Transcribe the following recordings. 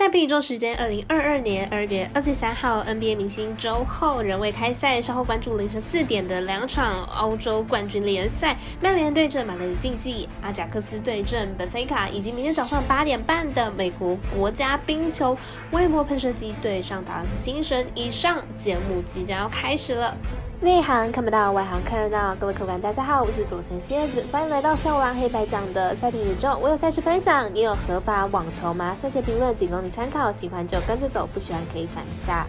赛比一周时间，二零二二年二月二十三号，NBA 明星周后仍未开赛，稍后关注凌晨四点的两场欧洲冠军联赛，曼联对阵马德里竞技，阿贾克斯对阵本菲卡，以及明天早上八点半的美国国家冰球威廉喷射机对上达拉斯星神。以上节目即将要开始了。内行看不到，外行看热闹。各位客官，大家好，我是佐藤蝎子，欢迎来到笑王黑白讲的赛艇宇宙。我有赛事分享，你有合法网投吗？赛前评论仅供你参考，喜欢就跟着走，不喜欢可以反一下。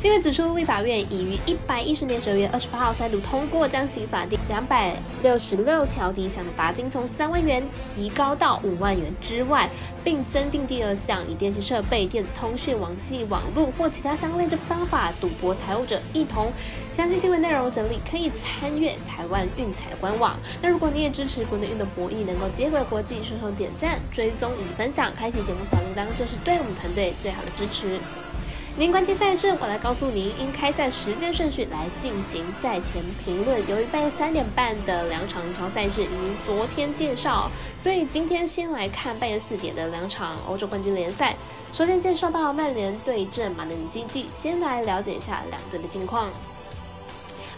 新闻指出，立法院已于一百一十年十二月二十八号再度通过，将刑法第两百六十六条第一项的罚金从三万元提高到五万元之外，并增订第二项，以电信设备、电子通讯、网际网络或其他相类之方法赌博财物者一同。详细新闻内容整理可以参阅台湾运彩的官网。那如果你也支持国内运动博弈能够接轨国际，顺手点赞、追踪以及分享，开启节目小铃铛，这是对我们团队最好的支持。您关键赛事，我来告诉您应开赛时间顺序来进行赛前评论。由于半夜三点半的两场英超赛事已经昨天介绍，所以今天先来看半夜四点的两场欧洲冠军联赛。首先介绍到曼联对阵马德里竞技，先来了解一下两队的近况。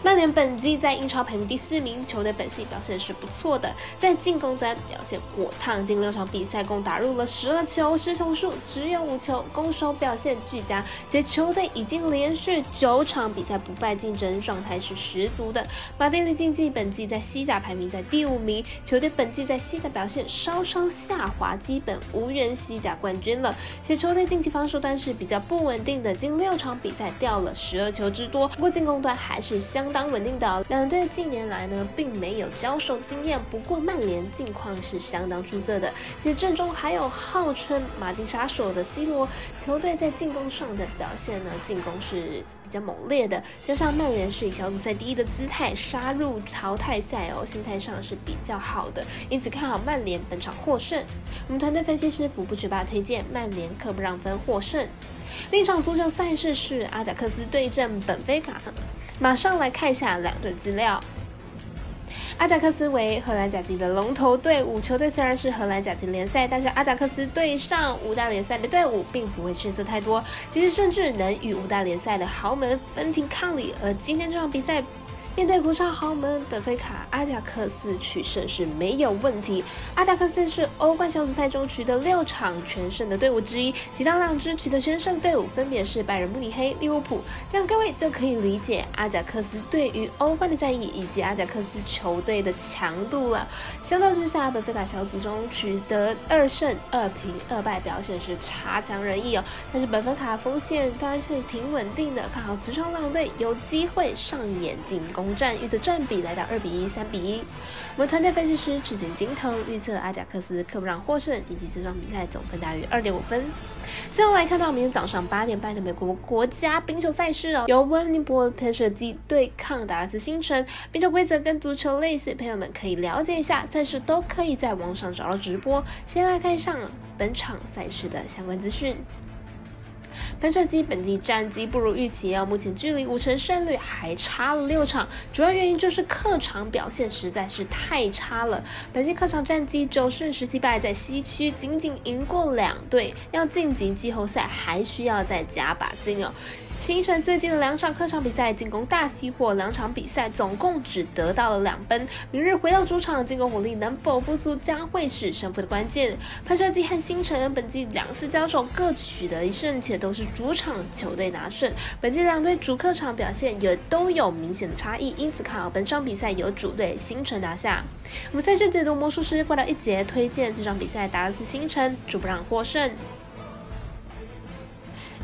曼联本季在英超排名第四名，球队本季表现是不错的，在进攻端表现火烫，近六场比赛共打入了十二球，失球数只有五球，攻守表现俱佳，且球队已经连续九场比赛不败，竞争状态是十足的。马丁利竞技本季在西甲排名在第五名，球队本季在西甲表现稍稍下滑，基本无缘西甲冠军了。且球队近期防守端是比较不稳定的，近六场比赛掉了十二球之多，不过进攻端还是相。当稳定的两队近年来呢，并没有交手经验。不过曼联近况是相当出色的，其实阵中还有号称马竞杀手的 C 罗，球队在进攻上的表现呢，进攻是比较猛烈的。加上曼联是以小组赛第一的姿态杀入淘汰赛哦，心态上是比较好的，因此看好曼联本场获胜。我们团队分析师福布学霸推荐曼联客不让分获胜。另一场足球赛事是阿贾克斯对阵本菲卡。马上来看一下两队资料。阿贾克斯为荷兰甲级的龙头队伍，球队虽然是荷兰甲级联赛，但是阿贾克斯对上五大联赛的队伍，并不会逊色太多，其实甚至能与五大联赛的豪门分庭抗礼。而今天这场比赛。面对不上豪门本菲卡，阿贾克斯取胜是没有问题。阿贾克斯是欧冠小组赛中取得六场全胜的队伍之一，其他两支取得全胜的队伍分别是拜仁慕尼黑、利物浦。这样各位就可以理解阿贾克斯对于欧冠的战役以及阿贾克斯球队的强度了。相较之下，本菲卡小组中取得二胜二平二败，表现是差强人意哦。但是本菲卡锋线当然是挺稳定的，看好此场两队有机会上演进攻。战预测占比来到二比一、三比一。我们团队分析师赤井金藤预测阿贾克斯克不让获胜，以及这场比赛总分大于二点五分。最后来看到明天早上八点半的美国国家冰球赛事哦，由温尼伯喷射机对抗达拉斯星辰。冰球规则跟足球类似，朋友们可以了解一下。赛事都可以在网上找到直播。先来看上本场赛事的相关资讯。喷射机本季战绩不如预期哦，目前距离五成胜率还差了六场，主要原因就是客场表现实在是太差了。本季客场战绩九胜十七败，在西区仅仅赢过两队，要晋级季后赛还需要再加把劲哦。星辰最近的两场客场比赛进攻大熄火，两场比赛总共只得到了两分。明日回到主场，进攻火力能否复苏将会是胜负的关键。喷射机和星辰本季两次交手各取得一胜，且都是主场球队拿胜。本届两队主客场表现也都有明显的差异，因此看好本场比赛由主队星辰拿下。我们赛事解读魔术师过到一节，推荐这场比赛达拉斯星辰主不让获胜。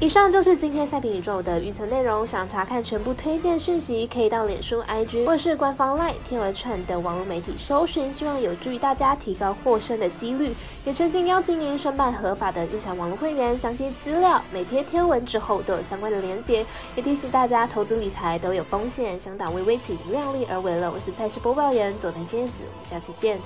以上就是今天赛评宇宙的预测内容。想查看全部推荐讯息，可以到脸书、IG 或是官方 LINE、天文串等网络媒体搜寻，希望有助于大家提高获胜的几率。也诚心邀请您申办合法的运彩网络会员，详细资料每篇天文之后都有相关的连结。也提醒大家，投资理财都有风险，想打微微请量力而为了。我是赛事播报员佐藤仙子，我们下次见。